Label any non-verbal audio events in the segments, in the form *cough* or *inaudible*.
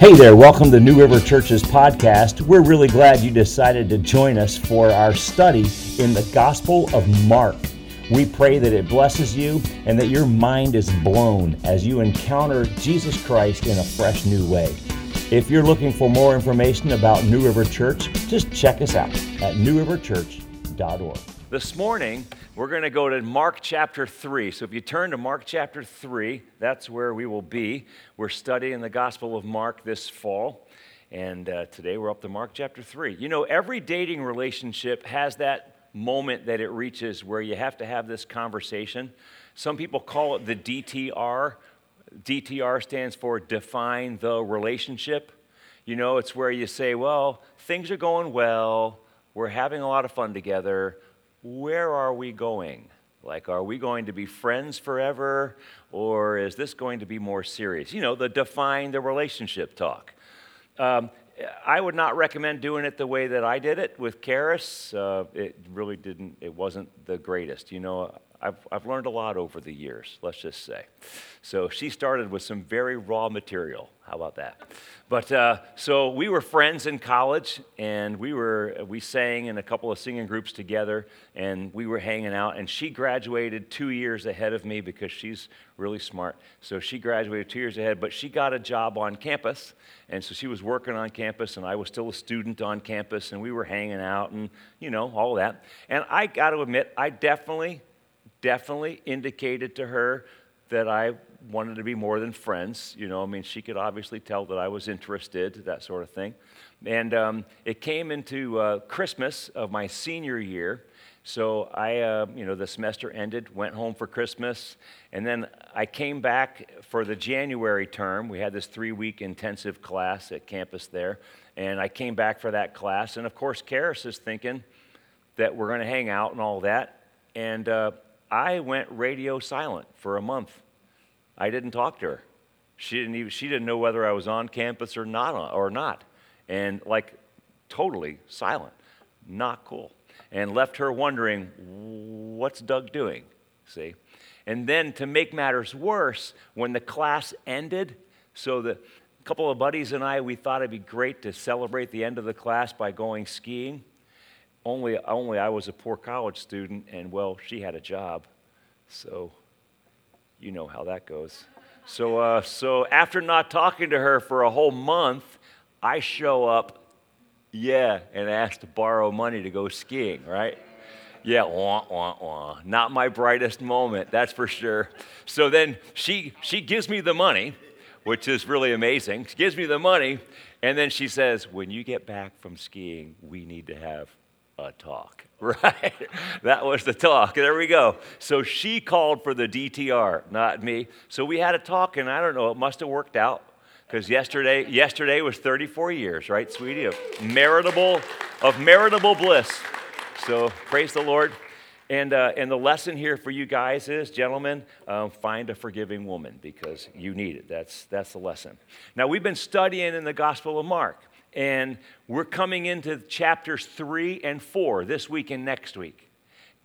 Hey there, welcome to New River Church's podcast. We're really glad you decided to join us for our study in the Gospel of Mark. We pray that it blesses you and that your mind is blown as you encounter Jesus Christ in a fresh new way. If you're looking for more information about New River Church, just check us out at newriverchurch.org. This morning, we're going to go to Mark chapter 3. So if you turn to Mark chapter 3, that's where we will be. We're studying the Gospel of Mark this fall. And uh, today we're up to Mark chapter 3. You know, every dating relationship has that moment that it reaches where you have to have this conversation. Some people call it the DTR. DTR stands for define the relationship. You know, it's where you say, well, things are going well, we're having a lot of fun together where are we going? Like, are we going to be friends forever, or is this going to be more serious? You know, the define the relationship talk. Um, I would not recommend doing it the way that I did it with Karis. Uh, it really didn't, it wasn't the greatest. You know, I've, I've learned a lot over the years, let's just say. So she started with some very raw material. How about that? But uh, so we were friends in college, and we were we sang in a couple of singing groups together, and we were hanging out. And she graduated two years ahead of me because she's really smart. So she graduated two years ahead, but she got a job on campus, and so she was working on campus, and I was still a student on campus, and we were hanging out, and you know all that. And I got to admit, I definitely definitely indicated to her that I wanted to be more than friends. You know, I mean, she could obviously tell that I was interested, that sort of thing. And um, it came into uh, Christmas of my senior year. So I, uh, you know, the semester ended, went home for Christmas, and then I came back for the January term. We had this three week intensive class at campus there, and I came back for that class. And of course, Karis is thinking that we're going to hang out and all that. And uh, I went radio silent for a month. I didn't talk to her. She didn't even she didn't know whether I was on campus or not or not. And like totally silent. Not cool. And left her wondering, what's Doug doing? See? And then to make matters worse, when the class ended, so the couple of buddies and I, we thought it'd be great to celebrate the end of the class by going skiing only, only I was a poor college student, and well, she had a job. So you know how that goes. So, uh, so after not talking to her for a whole month, I show up, yeah, and ask to borrow money to go skiing, right? Yeah, wah, wah, wah. Not my brightest moment, that's for sure. So then she, she gives me the money, which is really amazing. She gives me the money, and then she says, When you get back from skiing, we need to have a talk, *laughs* right? that was the talk. There we go. So she called for the DTR, not me. So we had a talk, and I don't know, it must have worked out because yesterday, yesterday was 34 years, right, sweetie, of meritable, of meritable bliss. So praise the Lord. And, uh, and the lesson here for you guys is, gentlemen, um, find a forgiving woman because you need it. That's, that's the lesson. Now, we've been studying in the Gospel of Mark. And we're coming into chapters three and four this week and next week.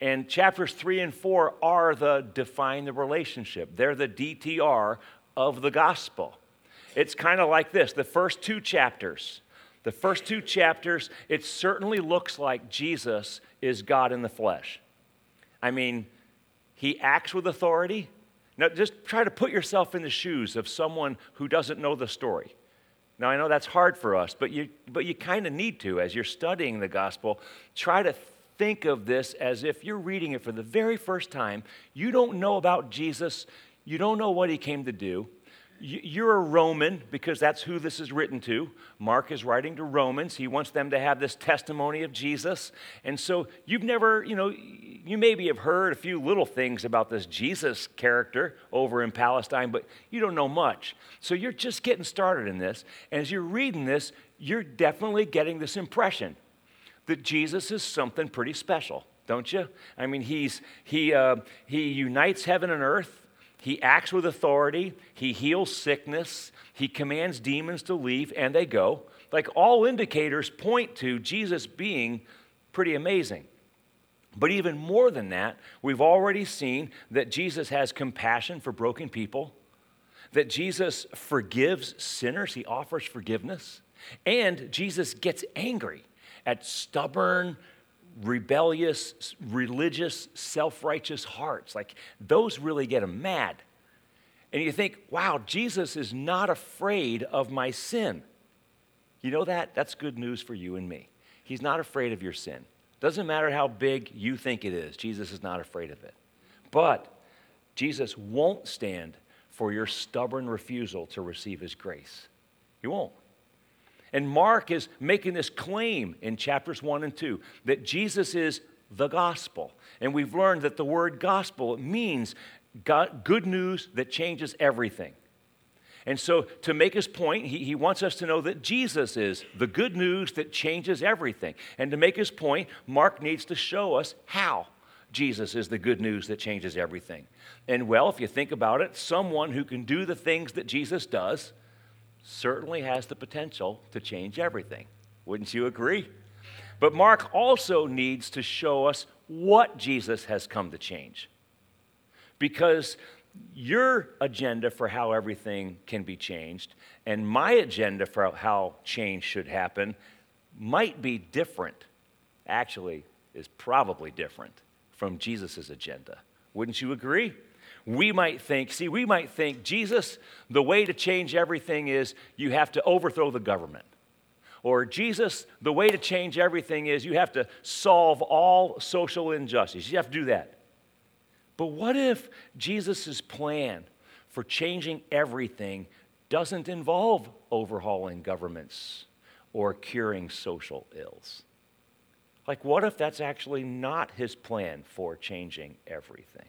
And chapters three and four are the define the relationship, they're the DTR of the gospel. It's kind of like this the first two chapters. The first two chapters, it certainly looks like Jesus is God in the flesh. I mean, he acts with authority. Now, just try to put yourself in the shoes of someone who doesn't know the story. Now, I know that's hard for us, but you, but you kind of need to as you're studying the gospel. Try to think of this as if you're reading it for the very first time. You don't know about Jesus, you don't know what he came to do. You're a Roman because that's who this is written to. Mark is writing to Romans. He wants them to have this testimony of Jesus. And so you've never, you know, you maybe have heard a few little things about this Jesus character over in Palestine, but you don't know much. So you're just getting started in this. And as you're reading this, you're definitely getting this impression that Jesus is something pretty special, don't you? I mean, he's, he, uh, he unites heaven and earth. He acts with authority, he heals sickness, he commands demons to leave, and they go. Like all indicators point to Jesus being pretty amazing. But even more than that, we've already seen that Jesus has compassion for broken people, that Jesus forgives sinners, he offers forgiveness, and Jesus gets angry at stubborn, rebellious, religious, self righteous hearts. Like those really get him mad. And you think, wow, Jesus is not afraid of my sin. You know that? That's good news for you and me. He's not afraid of your sin. Doesn't matter how big you think it is, Jesus is not afraid of it. But Jesus won't stand for your stubborn refusal to receive his grace. He won't. And Mark is making this claim in chapters 1 and 2 that Jesus is the gospel. And we've learned that the word gospel means good news that changes everything. And so, to make his point, he, he wants us to know that Jesus is the good news that changes everything. And to make his point, Mark needs to show us how Jesus is the good news that changes everything. And well, if you think about it, someone who can do the things that Jesus does certainly has the potential to change everything. Wouldn't you agree? But Mark also needs to show us what Jesus has come to change. Because your agenda for how everything can be changed and my agenda for how change should happen might be different. Actually, is probably different from Jesus' agenda. Wouldn't you agree? We might think, see, we might think, Jesus, the way to change everything is you have to overthrow the government. Or, Jesus, the way to change everything is you have to solve all social injustice. You have to do that. But what if Jesus' plan for changing everything doesn't involve overhauling governments or curing social ills? Like, what if that's actually not his plan for changing everything?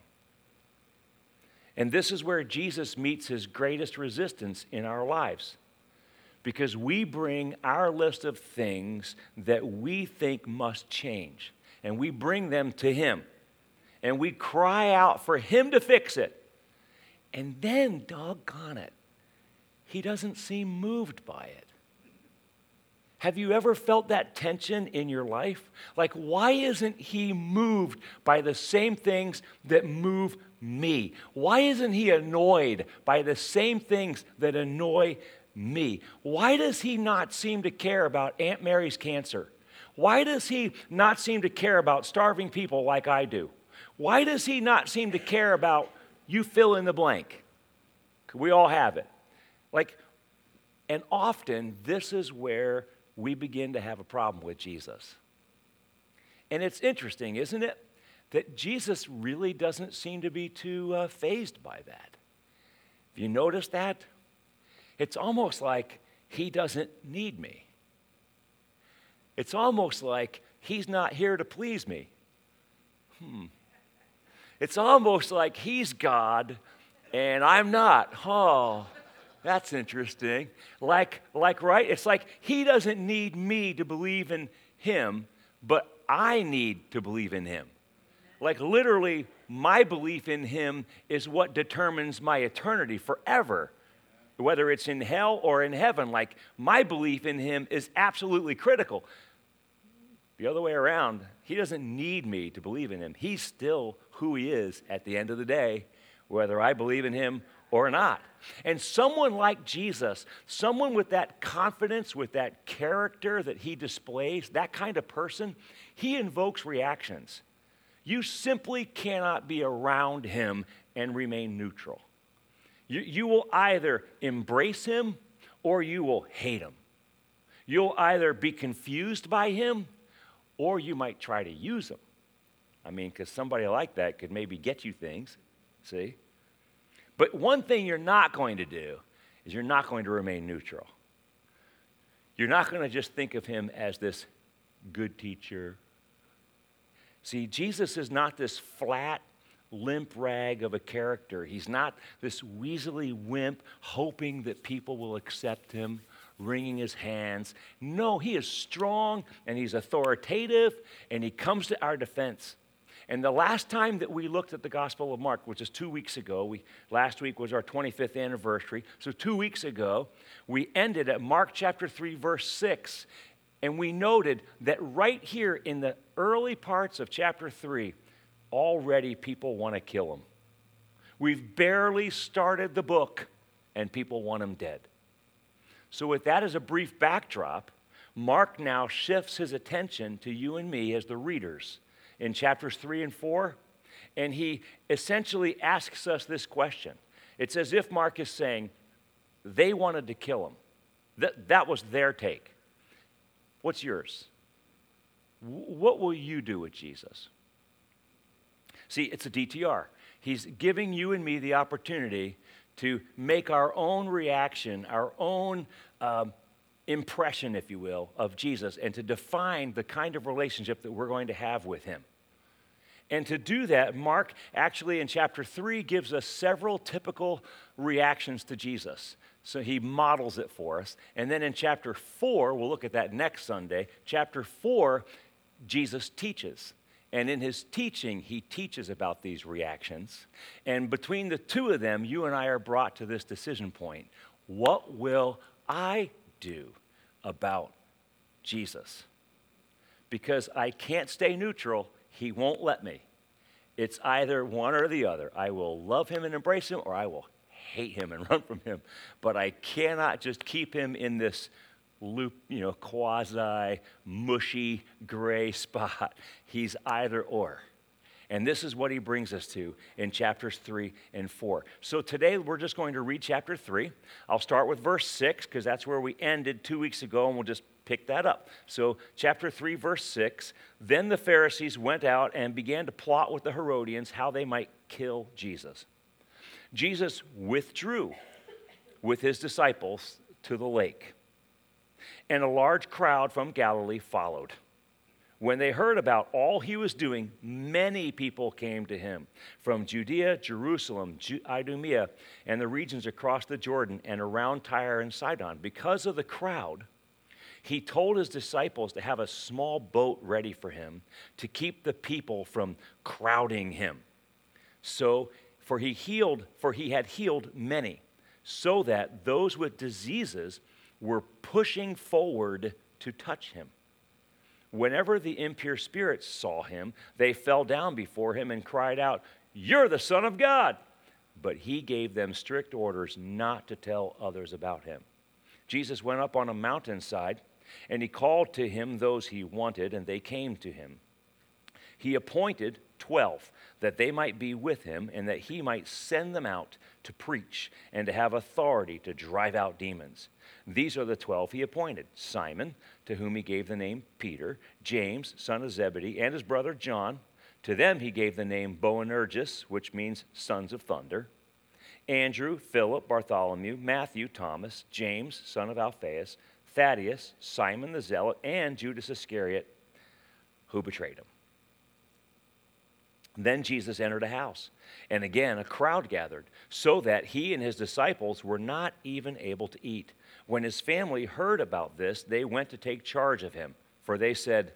And this is where Jesus meets his greatest resistance in our lives. Because we bring our list of things that we think must change, and we bring them to him. And we cry out for him to fix it. And then, doggone it, he doesn't seem moved by it. Have you ever felt that tension in your life? Like, why isn't he moved by the same things that move me? Why isn't he annoyed by the same things that annoy me? Why does he not seem to care about Aunt Mary's cancer? Why does he not seem to care about starving people like I do? Why does he not seem to care about you fill in the blank? We all have it. Like, and often this is where we begin to have a problem with Jesus. And it's interesting, isn't it? That Jesus really doesn't seem to be too uh, fazed by that. Have you noticed that? It's almost like he doesn't need me. It's almost like he's not here to please me. Hmm. It's almost like he's God and I'm not. Oh, that's interesting. Like, like, right? It's like he doesn't need me to believe in him, but I need to believe in him. Like, literally, my belief in him is what determines my eternity forever, whether it's in hell or in heaven. Like, my belief in him is absolutely critical. The other way around, he doesn't need me to believe in him. He's still who he is at the end of the day, whether I believe in him or not. And someone like Jesus, someone with that confidence, with that character that he displays, that kind of person, he invokes reactions. You simply cannot be around him and remain neutral. You, you will either embrace him or you will hate him. You'll either be confused by him or you might try to use him. I mean, because somebody like that could maybe get you things, see? But one thing you're not going to do is you're not going to remain neutral. You're not going to just think of him as this good teacher. See, Jesus is not this flat, limp rag of a character. He's not this weaselly wimp hoping that people will accept him, wringing his hands. No, he is strong and he's authoritative and he comes to our defense. And the last time that we looked at the Gospel of Mark, which is two weeks ago, we, last week was our 25th anniversary. So, two weeks ago, we ended at Mark chapter 3, verse 6. And we noted that right here in the early parts of chapter 3, already people want to kill him. We've barely started the book, and people want him dead. So, with that as a brief backdrop, Mark now shifts his attention to you and me as the readers in chapters 3 and 4, and he essentially asks us this question. It's as if Mark is saying, they wanted to kill him. That, that was their take. What's yours? what will you do with Jesus? See, it's a DTR. He's giving you and me the opportunity to make our own reaction, our own um, impression, if you will, of Jesus and to define the kind of relationship that we're going to have with him. And to do that, Mark actually in chapter 3 gives us several typical reactions to Jesus. So he models it for us. And then in chapter 4, we'll look at that next Sunday. Chapter 4, Jesus teaches. And in his teaching, he teaches about these reactions. And between the two of them, you and I are brought to this decision point. What will I do about Jesus? Because I can't stay neutral, he won't let me. It's either one or the other. I will love him and embrace him, or I will hate him and *laughs* run from him. But I cannot just keep him in this loop, you know, quasi mushy gray *laughs* spot. He's either or. And this is what he brings us to in chapters 3 and 4. So today we're just going to read chapter 3. I'll start with verse 6 because that's where we ended two weeks ago, and we'll just pick that up. So, chapter 3, verse 6 Then the Pharisees went out and began to plot with the Herodians how they might kill Jesus. Jesus withdrew with his disciples to the lake, and a large crowd from Galilee followed. When they heard about all he was doing, many people came to him from Judea, Jerusalem, Idumea, and the regions across the Jordan and around Tyre and Sidon. Because of the crowd, he told his disciples to have a small boat ready for him to keep the people from crowding him. So, for he healed, for he had healed many, so that those with diseases were pushing forward to touch him. Whenever the impure spirits saw him, they fell down before him and cried out, You're the Son of God! But he gave them strict orders not to tell others about him. Jesus went up on a mountainside, and he called to him those he wanted, and they came to him. He appointed twelve, that they might be with him, and that he might send them out to preach and to have authority to drive out demons. These are the twelve he appointed Simon, to whom he gave the name Peter, James, son of Zebedee, and his brother John. To them he gave the name Boanerges, which means sons of thunder. Andrew, Philip, Bartholomew, Matthew, Thomas, James, son of Alphaeus, Thaddeus, Simon the Zealot, and Judas Iscariot, who betrayed him. Then Jesus entered a house, and again a crowd gathered, so that he and his disciples were not even able to eat. When his family heard about this, they went to take charge of him, for they said,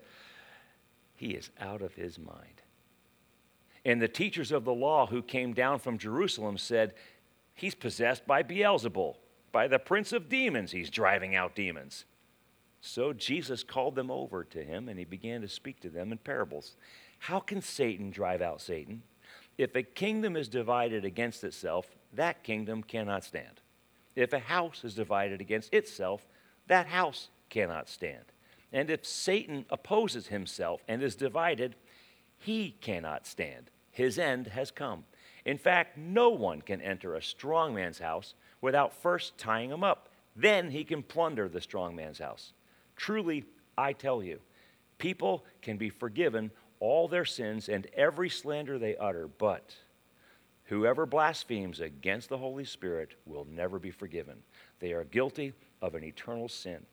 He is out of his mind. And the teachers of the law who came down from Jerusalem said, He's possessed by Beelzebul, by the prince of demons, he's driving out demons. So Jesus called them over to him, and he began to speak to them in parables. How can Satan drive out Satan? If a kingdom is divided against itself, that kingdom cannot stand. If a house is divided against itself, that house cannot stand. And if Satan opposes himself and is divided, he cannot stand. His end has come. In fact, no one can enter a strong man's house without first tying him up. Then he can plunder the strong man's house. Truly, I tell you, people can be forgiven all their sins and every slander they utter, but whoever blasphemes against the Holy Spirit will never be forgiven. They are guilty of an eternal sin.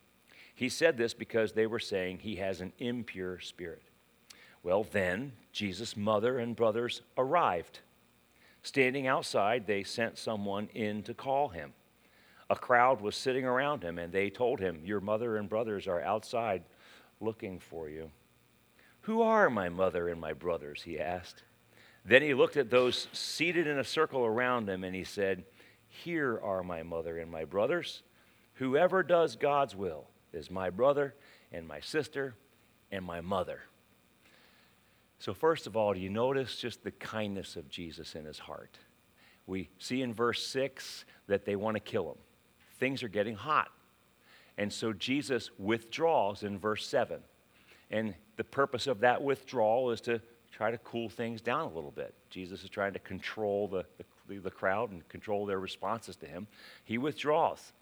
He said this because they were saying he has an impure spirit. Well, then, Jesus' mother and brothers arrived. Standing outside, they sent someone in to call him. A crowd was sitting around him, and they told him, Your mother and brothers are outside looking for you. Who are my mother and my brothers? He asked. Then he looked at those seated in a circle around him and he said, Here are my mother and my brothers. Whoever does God's will is my brother and my sister and my mother. So, first of all, do you notice just the kindness of Jesus in his heart? we see in verse 6 that they want to kill him. Things are getting hot. And so Jesus withdraws in verse 7. And the purpose of that withdrawal is to try to cool things down a little bit. Jesus is trying to control the, the, the crowd and control their responses to him. He withdraws.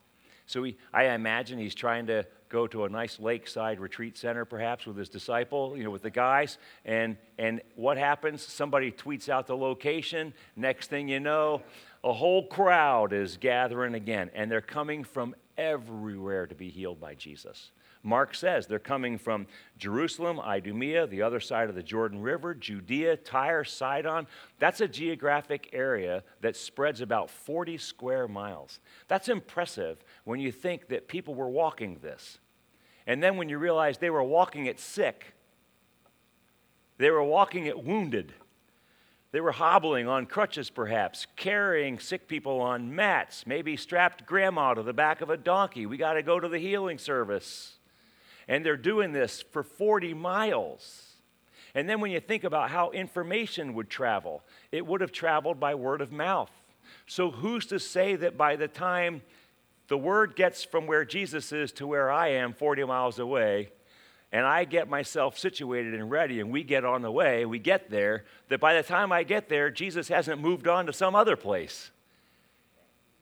So he, I imagine he's trying to go to a nice lakeside retreat center, perhaps with his disciple, you know, with the guys. And, and what happens? Somebody tweets out the location. Next thing you know, a whole crowd is gathering again, and they're coming from everywhere to be healed by Jesus. Mark says they're coming from Jerusalem, Idumea, the other side of the Jordan River, Judea, Tyre, Sidon. That's a geographic area that spreads about 40 square miles. That's impressive when you think that people were walking this. And then when you realize they were walking it sick, they were walking it wounded. They were hobbling on crutches, perhaps, carrying sick people on mats, maybe strapped grandma to the back of a donkey. We got to go to the healing service. And they're doing this for 40 miles. And then when you think about how information would travel, it would have traveled by word of mouth. So who's to say that by the time the word gets from where Jesus is to where I am, 40 miles away, and I get myself situated and ready, and we get on the way, we get there, that by the time I get there, Jesus hasn't moved on to some other place.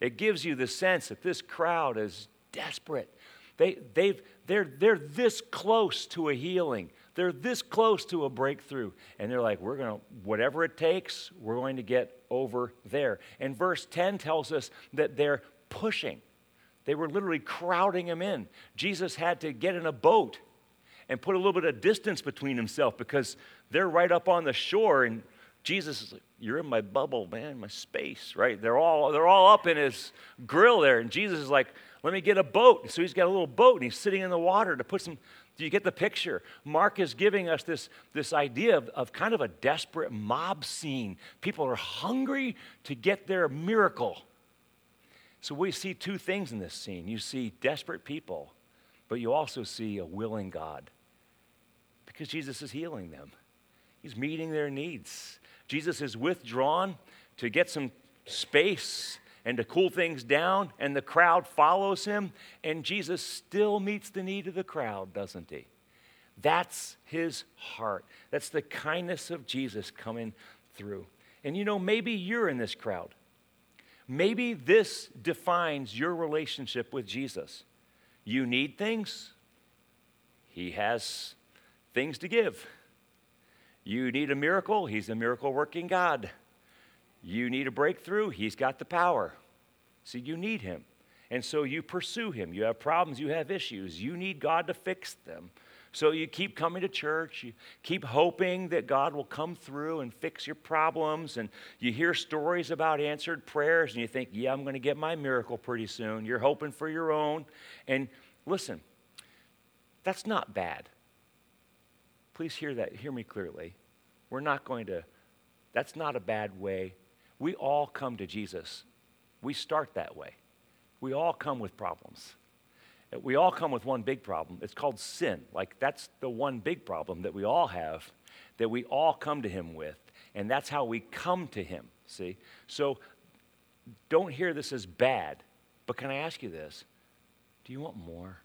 It gives you the sense that this crowd is desperate. They, they've, they're, they're this close to a healing. They're this close to a breakthrough. And they're like, we're going to, whatever it takes, we're going to get over there. And verse 10 tells us that they're pushing. They were literally crowding him in. Jesus had to get in a boat and put a little bit of distance between himself because they're right up on the shore and Jesus is like, You're in my bubble, man, my space, right? They're all they're all up in his grill there. And Jesus is like, let me get a boat. So he's got a little boat and he's sitting in the water to put some. Do you get the picture? Mark is giving us this, this idea of, of kind of a desperate mob scene. People are hungry to get their miracle. So we see two things in this scene. You see desperate people, but you also see a willing God because Jesus is healing them. He's meeting their needs. Jesus is withdrawn to get some space and to cool things down, and the crowd follows him, and Jesus still meets the need of the crowd, doesn't he? That's his heart. That's the kindness of Jesus coming through. And you know, maybe you're in this crowd. Maybe this defines your relationship with Jesus. You need things, he has things to give. You need a miracle, he's a miracle working God. You need a breakthrough, He's got the power. See, you need Him. And so you pursue Him. You have problems, you have issues. You need God to fix them. So you keep coming to church, you keep hoping that God will come through and fix your problems, and you hear stories about answered prayers, and you think, yeah, I'm going to get my miracle pretty soon. You're hoping for your own. And listen, that's not bad. Please hear that, hear me clearly. We're not going to, that's not a bad way we all come to Jesus. We start that way. We all come with problems. We all come with one big problem. It's called sin. Like, that's the one big problem that we all have, that we all come to Him with. And that's how we come to Him, see? So, don't hear this as bad, but can I ask you this? Do you want more?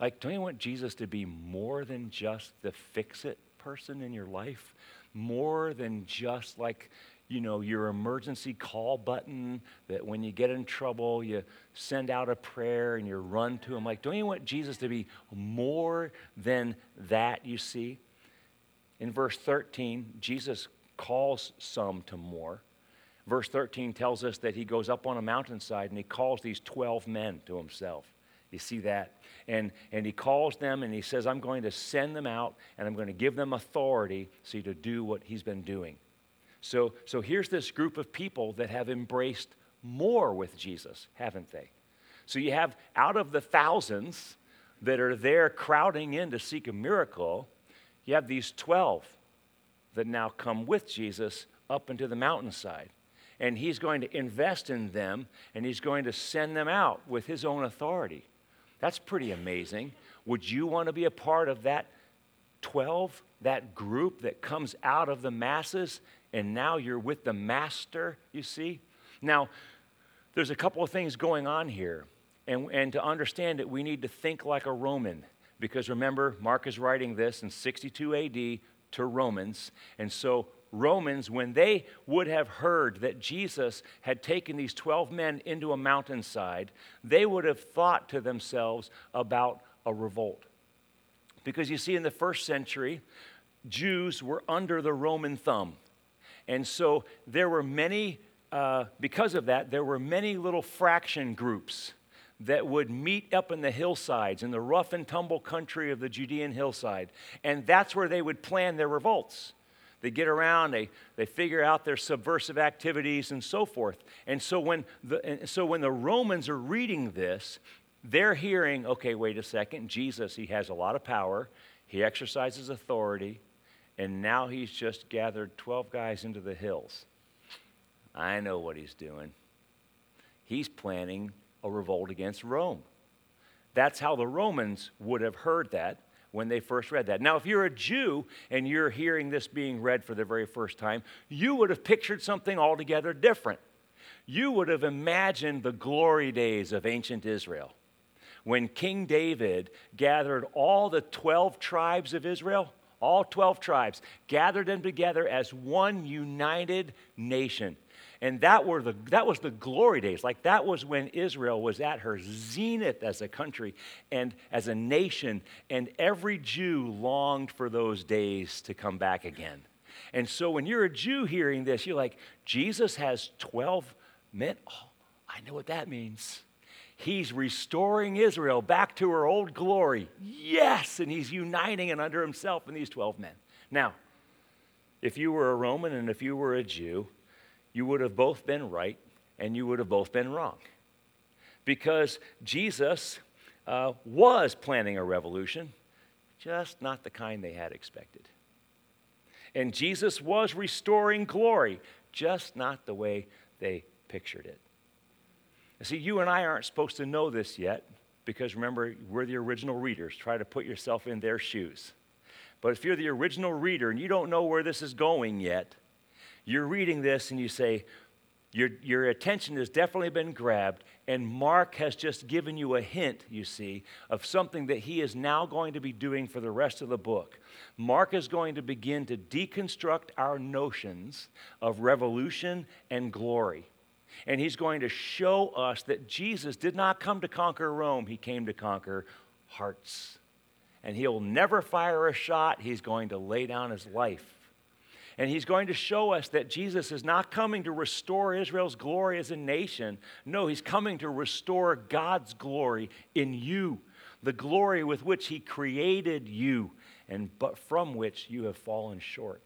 Like, don't you want Jesus to be more than just the fix it person in your life? More than just like you know, your emergency call button that when you get in trouble, you send out a prayer and you run to him. Like, don't you want Jesus to be more than that, you see? In verse 13, Jesus calls some to more. Verse 13 tells us that he goes up on a mountainside and he calls these 12 men to himself. You see that? And, and he calls them and he says, I'm going to send them out and I'm going to give them authority, see, to do what he's been doing. So, so here's this group of people that have embraced more with Jesus, haven't they? So you have out of the thousands that are there crowding in to seek a miracle, you have these 12 that now come with Jesus up into the mountainside. And he's going to invest in them and he's going to send them out with his own authority. That's pretty amazing. Would you want to be a part of that 12, that group that comes out of the masses and now you're with the master, you see? Now, there's a couple of things going on here. And, and to understand it, we need to think like a Roman. Because remember, Mark is writing this in 62 AD to Romans. And so, Romans, when they would have heard that Jesus had taken these 12 men into a mountainside, they would have thought to themselves about a revolt. Because you see, in the first century, Jews were under the Roman thumb. And so there were many, uh, because of that, there were many little fraction groups that would meet up in the hillsides, in the rough and tumble country of the Judean hillside. And that's where they would plan their revolts. They get around, they, they figure out their subversive activities and so forth. And so when the, and so when the Romans are reading this, they're hearing, okay, wait a second, Jesus, he has a lot of power, he exercises authority, and now he's just gathered 12 guys into the hills. I know what he's doing. He's planning a revolt against Rome. That's how the Romans would have heard that when they first read that. Now, if you're a Jew and you're hearing this being read for the very first time, you would have pictured something altogether different. You would have imagined the glory days of ancient Israel when King David gathered all the 12 tribes of Israel all 12 tribes, gathered them together as one united nation. And that, were the, that was the glory days. Like that was when Israel was at her zenith as a country and as a nation. And every Jew longed for those days to come back again. And so when you're a Jew hearing this, you're like, Jesus has 12 men. Oh, I know what that means. He's restoring Israel back to her old glory. Yes, and he's uniting it under himself and these 12 men. Now, if you were a Roman and if you were a Jew, you would have both been right and you would have both been wrong. Because Jesus uh, was planning a revolution, just not the kind they had expected. And Jesus was restoring glory, just not the way they pictured it. See, you and I aren't supposed to know this yet because remember, we're the original readers. Try to put yourself in their shoes. But if you're the original reader and you don't know where this is going yet, you're reading this and you say, your, your attention has definitely been grabbed, and Mark has just given you a hint, you see, of something that he is now going to be doing for the rest of the book. Mark is going to begin to deconstruct our notions of revolution and glory. And he's going to show us that Jesus did not come to conquer Rome, he came to conquer hearts. And he'll never fire a shot, he's going to lay down his life. And he's going to show us that Jesus is not coming to restore Israel's glory as a nation. No, he's coming to restore God's glory in you, the glory with which he created you, and but from which you have fallen short.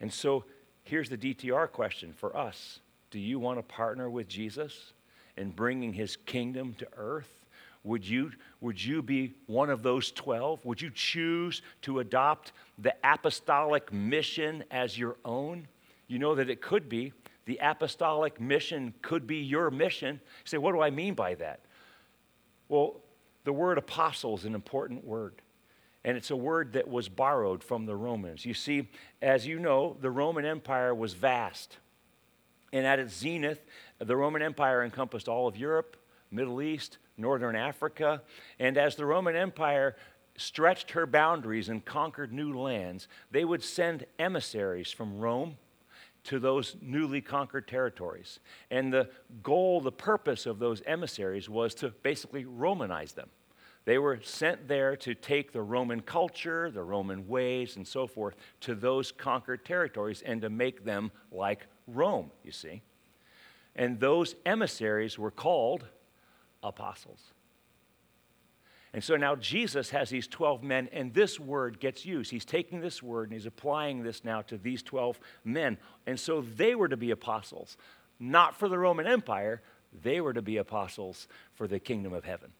And so here's the DTR question for us do you want to partner with Jesus in bringing his kingdom to earth? Would you, would you be one of those 12? Would you choose to adopt the apostolic mission as your own? You know that it could be. The apostolic mission could be your mission. You say, what do I mean by that? Well, the word apostle is an important word. And it's a word that was borrowed from the Romans. You see, as you know, the Roman Empire was vast. And at its zenith, the Roman Empire encompassed all of Europe, Middle East, Northern Africa. And as the Roman Empire stretched her boundaries and conquered new lands, they would send emissaries from Rome to those newly conquered territories. And the goal, the purpose of those emissaries was to basically Romanize them. They were sent there to take the Roman culture, the Roman ways, and so forth to those conquered territories and to make them like Rome, you see. And those emissaries were called apostles. And so now Jesus has these 12 men, and this word gets used. He's taking this word and he's applying this now to these 12 men. And so they were to be apostles, not for the Roman Empire, they were to be apostles for the kingdom of heaven.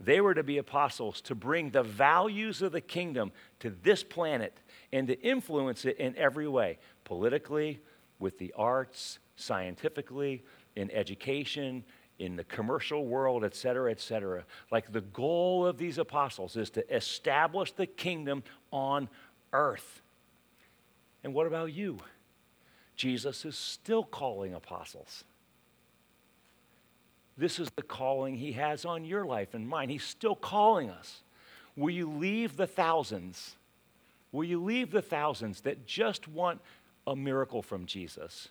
They were to be apostles to bring the values of the kingdom to this planet and to influence it in every way politically, with the arts, scientifically, in education, in the commercial world, et cetera, et cetera. Like the goal of these apostles is to establish the kingdom on earth. And what about you? Jesus is still calling apostles. This is the calling he has on your life and mine. He's still calling us. Will you leave the thousands? Will you leave the thousands that just want a miracle from Jesus?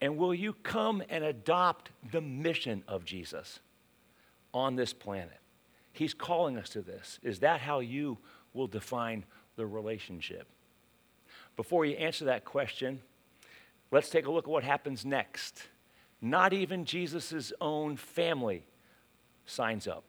And will you come and adopt the mission of Jesus on this planet? He's calling us to this. Is that how you will define the relationship? Before you answer that question, let's take a look at what happens next. Not even Jesus' own family signs up.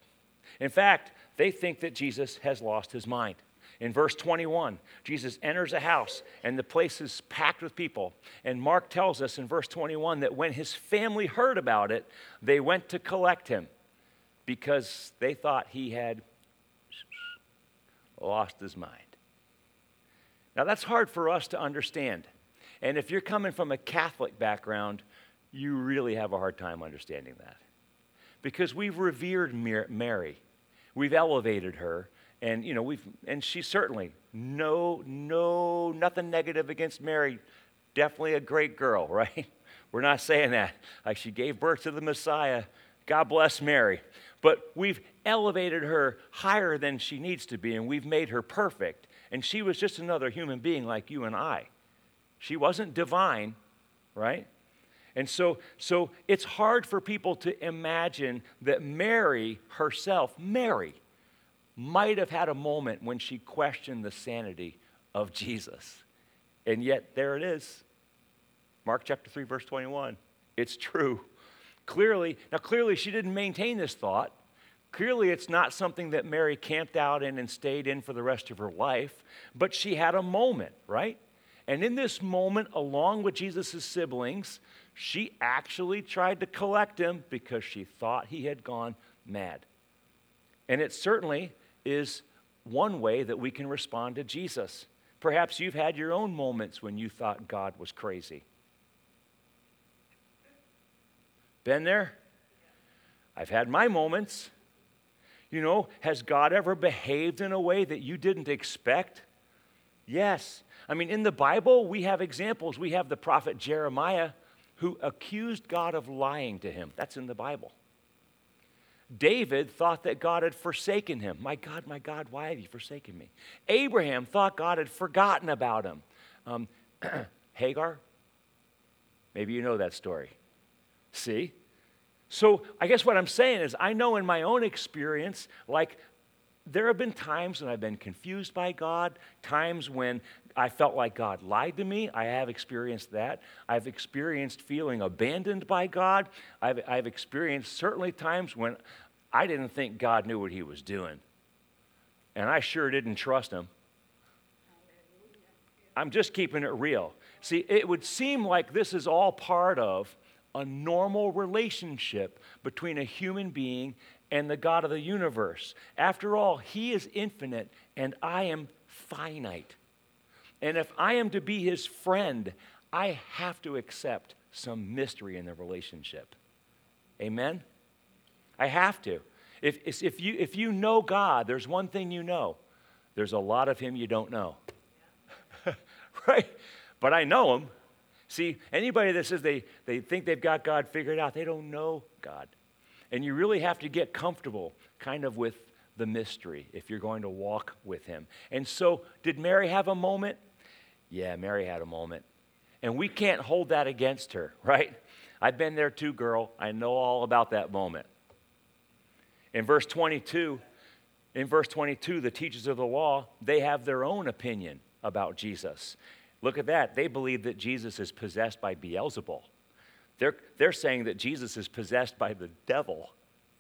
In fact, they think that Jesus has lost his mind. In verse 21, Jesus enters a house and the place is packed with people. And Mark tells us in verse 21 that when his family heard about it, they went to collect him because they thought he had lost his mind. Now, that's hard for us to understand. And if you're coming from a Catholic background, you really have a hard time understanding that. Because we've revered Mary, we've elevated her, and you know we've and she certainly no no nothing negative against Mary, definitely a great girl, *laughs* right? We're not saying that. Like she gave birth to the Messiah. God bless Mary. But we've elevated her higher than she needs to be, and we've made her perfect. And she was just another human being like you and I. She wasn't divine, right? And so, so it's hard for people to imagine that Mary herself, Mary, might have had a moment when she questioned the sanity of Jesus. And yet, there it is. Mark chapter 3, verse 21. It's true. Clearly, now clearly she didn't maintain this thought. Clearly, it's not something that Mary camped out in and stayed in for the rest of her life, but she had a moment, right? And in this moment, along with Jesus' siblings, she actually tried to collect him because she thought he had gone mad. And it certainly is one way that we can respond to Jesus. Perhaps you've had your own moments when you thought God was crazy. Been there? I've had my moments. You know, has God ever behaved in a way that you didn't expect? Yes. I mean, in the Bible, we have examples. We have the prophet Jeremiah who accused God of lying to him. That's in the Bible. David thought that God had forsaken him. My God, my God, why have you forsaken me? Abraham thought God had forgotten about him. Um, *clears throat* Hagar, maybe you know that story. See? So I guess what I'm saying is, I know in my own experience, like there have been times when I've been confused by God, times when I felt like God lied to me. I have experienced that. I've experienced feeling abandoned by God. I've, I've experienced certainly times when I didn't think God knew what he was doing. And I sure didn't trust him. I'm just keeping it real. See, it would seem like this is all part of a normal relationship between a human being and the God of the universe. After all, He is infinite and I am finite. And if I am to be his friend, I have to accept some mystery in the relationship. Amen? I have to. If, if, you, if you know God, there's one thing you know there's a lot of him you don't know. *laughs* right? But I know him. See, anybody that says they, they think they've got God figured out, they don't know God. And you really have to get comfortable kind of with the mystery if you're going to walk with him. And so, did Mary have a moment? Yeah, Mary had a moment. And we can't hold that against her, *laughs* right? I've been there too, girl. I know all about that moment. In verse 22, in verse 22, the teachers of the law, they have their own opinion about Jesus. Look at that. They believe that Jesus is possessed by Beelzebul. They're, they're saying that Jesus is possessed by the devil.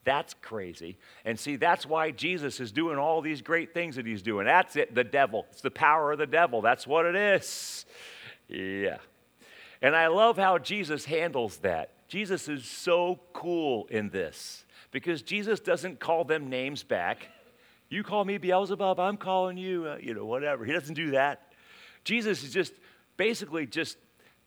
That's crazy. And see, that's why Jesus is doing all these great things that he's doing. That's it, the devil. It's the power of the devil. That's what it is. Yeah. And I love how Jesus handles that. Jesus is so cool in this because Jesus doesn't call them names back. You call me Beelzebub, I'm calling you, uh, you know, whatever. He doesn't do that. Jesus is just basically just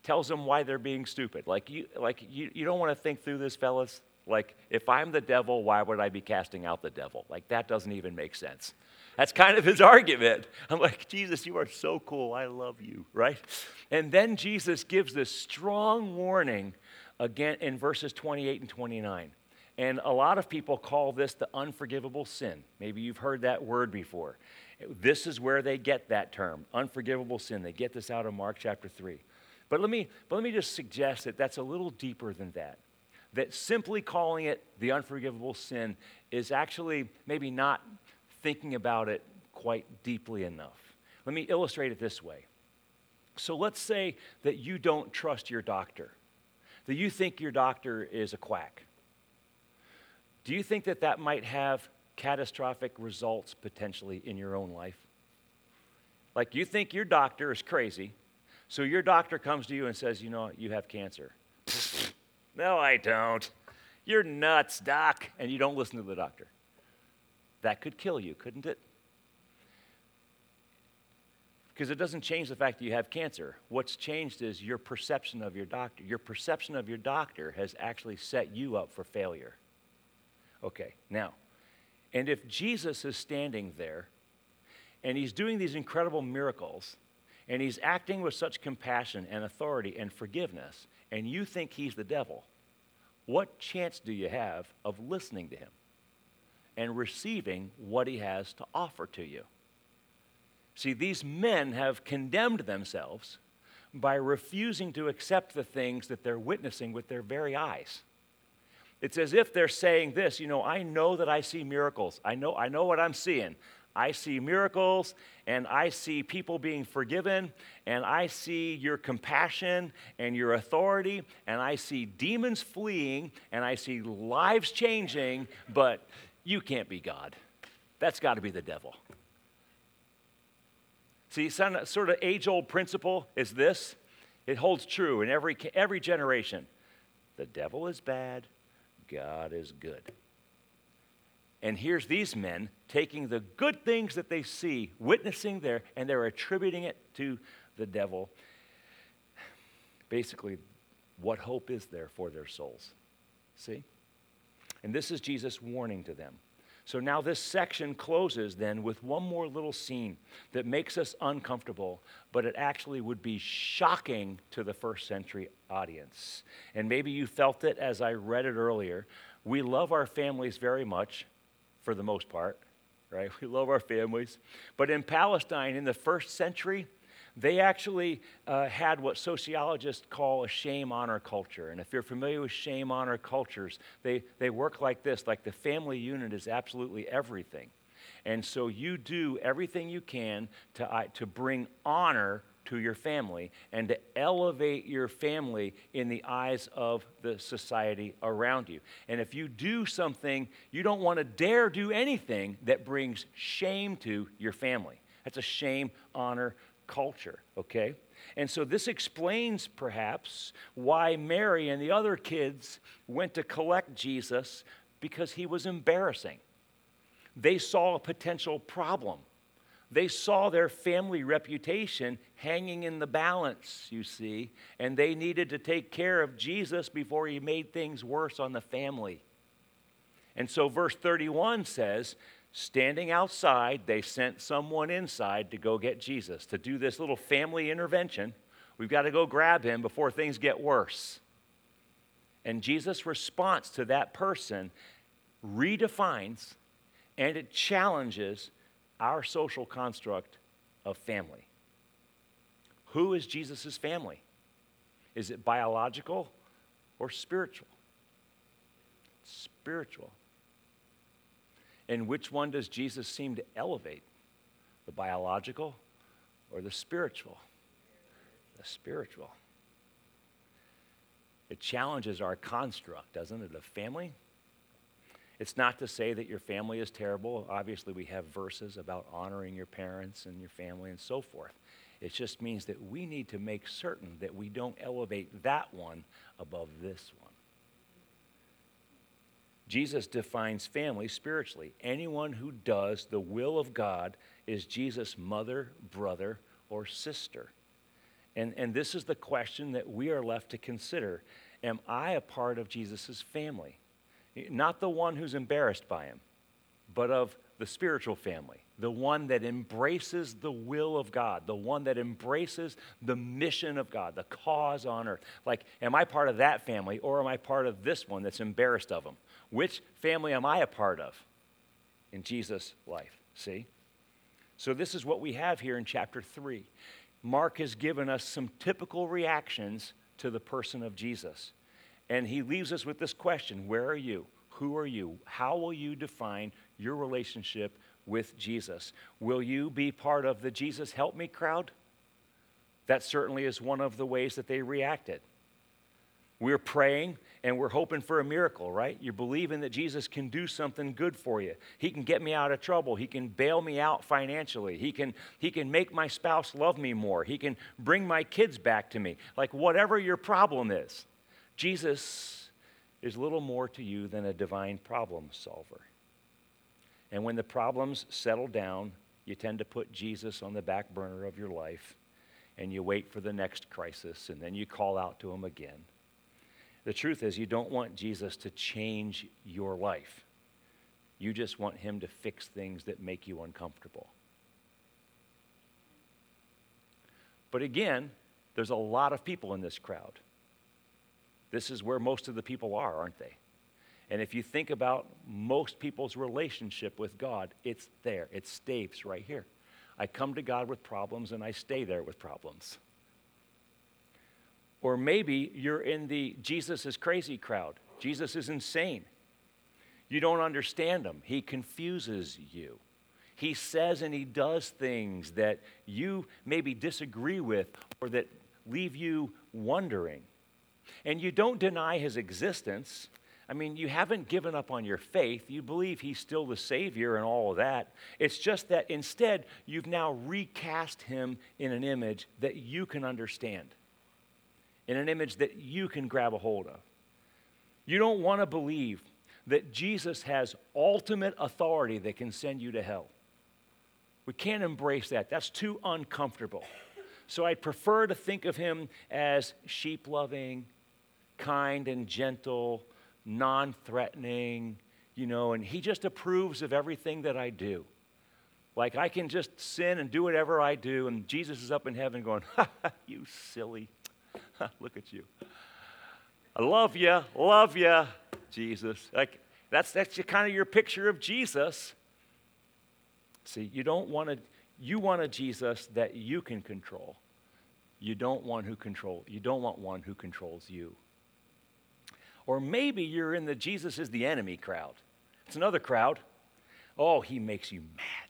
tells them why they're being stupid. Like you, like you, you don't want to think through this, fellas. Like, if I'm the devil, why would I be casting out the devil? Like, that doesn't even make sense. That's kind of his *laughs* argument. I'm like, Jesus, you are so cool. I love you, right? And then Jesus gives this strong warning again in verses 28 and 29. And a lot of people call this the unforgivable sin. Maybe you've heard that word before. This is where they get that term, unforgivable sin. They get this out of Mark chapter 3. But let me, but let me just suggest that that's a little deeper than that. That simply calling it the unforgivable sin is actually maybe not thinking about it quite deeply enough. Let me illustrate it this way. So let's say that you don't trust your doctor, that you think your doctor is a quack. Do you think that that might have catastrophic results potentially in your own life? Like you think your doctor is crazy, so your doctor comes to you and says, You know, you have cancer. *laughs* no, I don't. You're nuts, doc. And you don't listen to the doctor. That could kill you, couldn't it? Because it doesn't change the fact that you have cancer. What's changed is your perception of your doctor. Your perception of your doctor has actually set you up for failure. Okay, now, and if Jesus is standing there and he's doing these incredible miracles, and he's acting with such compassion and authority and forgiveness, and you think he's the devil, what chance do you have of listening to him and receiving what he has to offer to you? See, these men have condemned themselves by refusing to accept the things that they're witnessing with their very eyes. It's as if they're saying this, you know, I know that I see miracles. I know I know what I'm seeing. I see miracles and I see people being forgiven and I see your compassion and your authority and I see demons fleeing and I see lives changing, but you can't be God. That's got to be the devil. See, some sort of age old principle is this it holds true in every, every generation. The devil is bad, God is good. And here's these men taking the good things that they see, witnessing there, and they're attributing it to the devil. Basically, what hope is there for their souls? See? And this is Jesus' warning to them. So now this section closes then with one more little scene that makes us uncomfortable, but it actually would be shocking to the first century audience. And maybe you felt it as I read it earlier. We love our families very much, for the most part, right? *laughs* We love our families. But in Palestine in the first century, they actually uh, had what sociologists call a shame honor culture. And if you're familiar with shame honor cultures, they, they work like this like the family unit is absolutely everything. And so you do everything you can to, uh, to bring honor to your family and to elevate your family in the eyes of the society around you. And if you do something, you don't want to dare do anything that brings shame to your family. That's a shame honor culture, okay? And so this explains perhaps why Mary and the other kids went to collect Jesus because he was embarrassing. They saw a potential problem. They saw their family reputation hanging in the balance, you see, and they needed to take care of Jesus before he made things worse on the family. And so, verse 31 says Standing outside, they sent someone inside to go get Jesus, to do this little family intervention. We've got to go grab him before things get worse. And Jesus' response to that person redefines and it challenges our social construct of family. Who is Jesus' family? Is it biological or spiritual? Spiritual. And which one does Jesus seem to elevate? The biological or the spiritual? The spiritual. It challenges our construct, doesn't it, of family? It's not to say that your family is terrible. Obviously, we have verses about honoring your parents and your family and so forth. It just means that we need to make certain that we don't elevate that one above this one. Jesus defines family spiritually. Anyone who does the will of God is Jesus' mother, brother, or sister. And, and this is the question that we are left to consider Am I a part of Jesus' family? Not the one who's embarrassed by him, but of the spiritual family, the one that embraces the will of God, the one that embraces the mission of God, the cause on earth. Like, am I part of that family or am I part of this one that's embarrassed of him? Which family am I a part of in Jesus' life? See? So, this is what we have here in chapter 3. Mark has given us some typical reactions to the person of Jesus. And he leaves us with this question Where are you? Who are you? How will you define your relationship with Jesus? Will you be part of the Jesus Help Me crowd? That certainly is one of the ways that they reacted. We're praying and we're hoping for a miracle, right? You're believing that Jesus can do something good for you. He can get me out of trouble. He can bail me out financially. He can, he can make my spouse love me more. He can bring my kids back to me. Like, whatever your problem is, Jesus is little more to you than a divine problem solver. And when the problems settle down, you tend to put Jesus on the back burner of your life and you wait for the next crisis and then you call out to him again. The truth is, you don't want Jesus to change your life. You just want him to fix things that make you uncomfortable. But again, there's a lot of people in this crowd. This is where most of the people are, aren't they? And if you think about most people's relationship with God, it's there. It stays right here. I come to God with problems and I stay there with problems. Or maybe you're in the Jesus is crazy crowd. Jesus is insane. You don't understand him. He confuses you. He says and he does things that you maybe disagree with or that leave you wondering. And you don't deny his existence. I mean, you haven't given up on your faith. You believe he's still the Savior and all of that. It's just that instead, you've now recast him in an image that you can understand in an image that you can grab a hold of. You don't want to believe that Jesus has ultimate authority that can send you to hell. We can't embrace that. That's too uncomfortable. So I'd prefer to think of him as sheep loving, kind and gentle, non threatening, you know, and he just approves of everything that I do. Like I can just sin and do whatever I do, and Jesus is up in heaven going, *laughs* ha, ha, you silly. Look at you. I love you, love you, Jesus. Like that's that's kind of your picture of Jesus. See, you don't want to you want a Jesus that you can control. You don't want who control. You don't want one who controls you. Or maybe you're in the Jesus is the enemy crowd. It's another crowd. Oh, he makes you mad.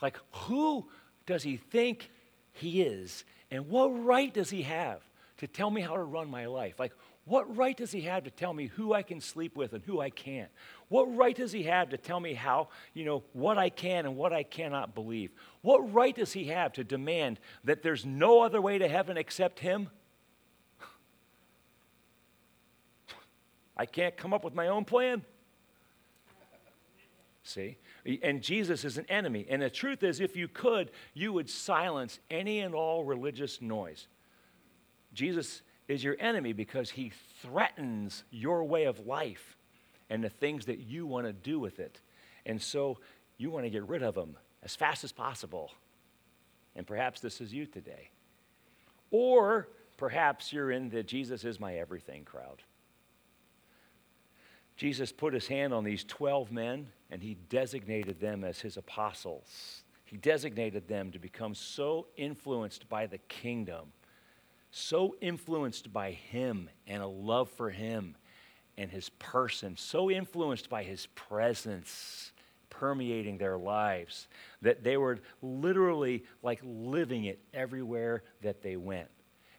Like who does he think he is and what right does he have to tell me how to run my life? Like, what right does he have to tell me who I can sleep with and who I can't? What right does he have to tell me how, you know, what I can and what I cannot believe? What right does he have to demand that there's no other way to heaven except him? I can't come up with my own plan. See? And Jesus is an enemy. And the truth is, if you could, you would silence any and all religious noise. Jesus is your enemy because he threatens your way of life and the things that you want to do with it. And so you want to get rid of him as fast as possible. And perhaps this is you today. Or perhaps you're in the Jesus is my everything crowd. Jesus put his hand on these 12 men and he designated them as his apostles. He designated them to become so influenced by the kingdom, so influenced by him and a love for him and his person, so influenced by his presence permeating their lives that they were literally like living it everywhere that they went.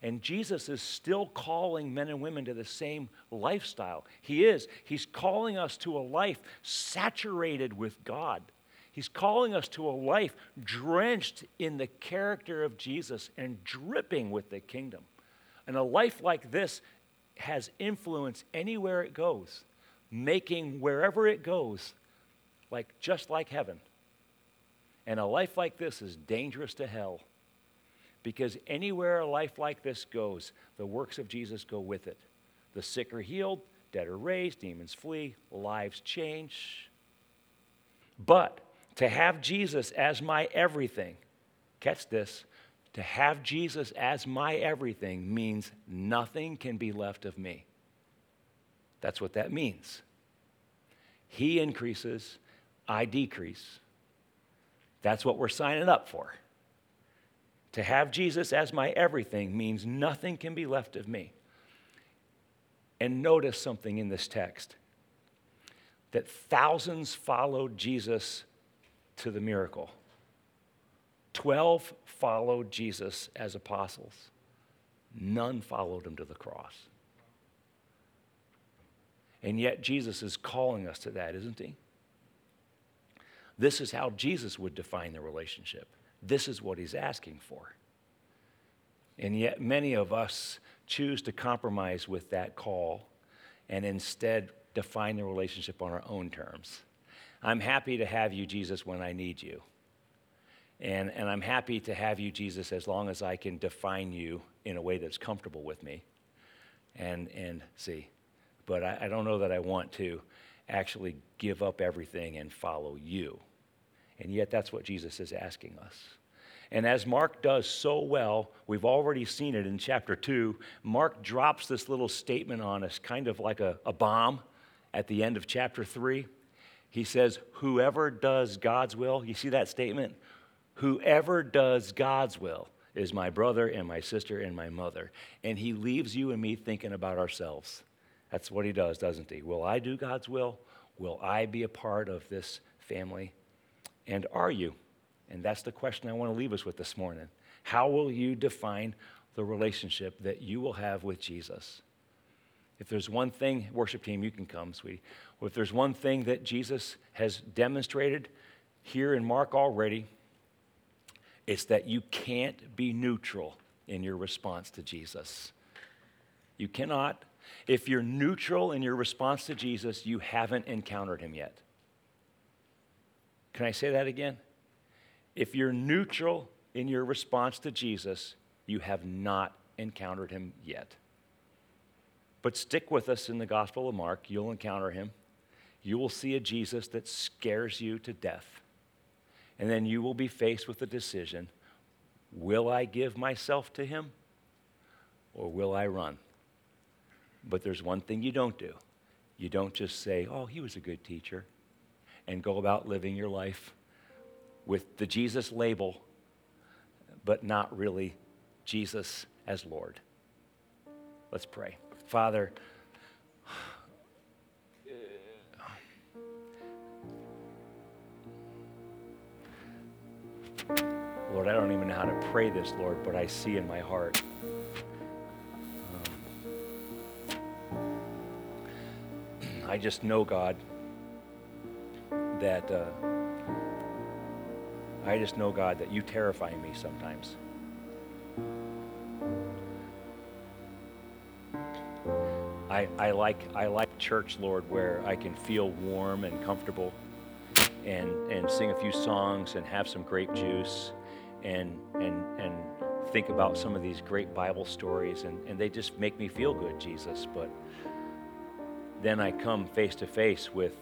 And Jesus is still calling men and women to the same lifestyle. He is. He's calling us to a life saturated with God. He's calling us to a life drenched in the character of Jesus and dripping with the kingdom. And a life like this has influence anywhere it goes, making wherever it goes like just like heaven. And a life like this is dangerous to hell. Because anywhere a life like this goes, the works of Jesus go with it. The sick are healed, dead are raised, demons flee, lives change. But to have Jesus as my everything, catch this, to have Jesus as my everything means nothing can be left of me. That's what that means. He increases, I decrease. That's what we're signing up for. To have Jesus as my everything means nothing can be left of me. And notice something in this text that thousands followed Jesus to the miracle. Twelve followed Jesus as apostles, none followed him to the cross. And yet, Jesus is calling us to that, isn't he? This is how Jesus would define the relationship. This is what he's asking for. And yet, many of us choose to compromise with that call and instead define the relationship on our own terms. I'm happy to have you, Jesus, when I need you. And, and I'm happy to have you, Jesus, as long as I can define you in a way that's comfortable with me. And, and see, but I, I don't know that I want to actually give up everything and follow you. And yet, that's what Jesus is asking us. And as Mark does so well, we've already seen it in chapter 2. Mark drops this little statement on us, kind of like a, a bomb at the end of chapter 3. He says, Whoever does God's will, you see that statement? Whoever does God's will is my brother and my sister and my mother. And he leaves you and me thinking about ourselves. That's what he does, doesn't he? Will I do God's will? Will I be a part of this family? And are you? And that's the question I want to leave us with this morning. How will you define the relationship that you will have with Jesus? If there's one thing, worship team, you can come, sweetie. Well, if there's one thing that Jesus has demonstrated here in Mark already, it's that you can't be neutral in your response to Jesus. You cannot. If you're neutral in your response to Jesus, you haven't encountered him yet. Can I say that again? If you're neutral in your response to Jesus, you have not encountered him yet. But stick with us in the Gospel of Mark. You'll encounter him. You will see a Jesus that scares you to death. And then you will be faced with the decision will I give myself to him or will I run? But there's one thing you don't do you don't just say, oh, he was a good teacher, and go about living your life with the Jesus label, but not really Jesus as Lord. Let's pray. Father, Lord, I don't even know how to pray this, Lord, but I see in my heart. Um, I just know, God, that uh, I just know, God, that you terrify me sometimes. I, I, like, I like church, Lord, where I can feel warm and comfortable and, and sing a few songs and have some grape juice and, and, and think about some of these great Bible stories. And, and they just make me feel good, Jesus. But then I come face to face with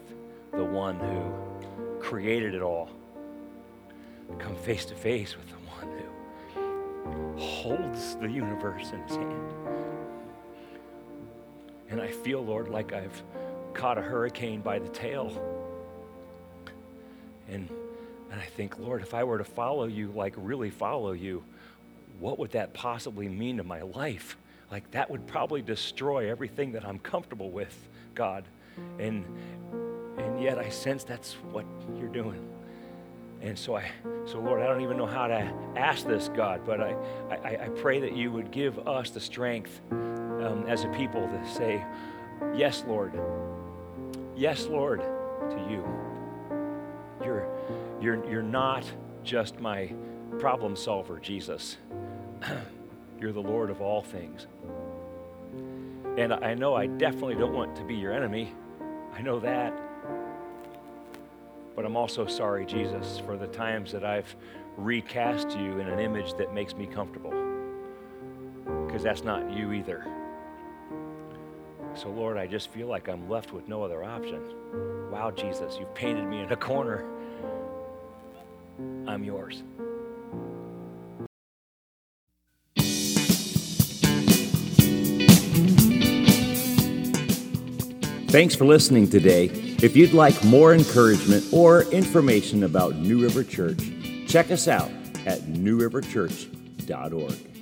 the one who created it all. Come face to face with the one who holds the universe in his hand. And I feel, Lord, like I've caught a hurricane by the tail. And, and I think, Lord, if I were to follow you, like really follow you, what would that possibly mean to my life? Like that would probably destroy everything that I'm comfortable with, God. And and yet I sense that's what you're doing. And so I so Lord, I don't even know how to ask this, God, but I I, I pray that you would give us the strength um, as a people to say, Yes, Lord. Yes, Lord, to you. You're, you're, you're not just my problem solver, Jesus. *clears throat* you're the Lord of all things. And I know I definitely don't want to be your enemy. I know that. But I'm also sorry, Jesus, for the times that I've recast you in an image that makes me comfortable. Because that's not you either. So, Lord, I just feel like I'm left with no other option. Wow, Jesus, you've painted me in a corner. I'm yours. Thanks for listening today. If you'd like more encouragement or information about New River Church, check us out at newriverchurch.org.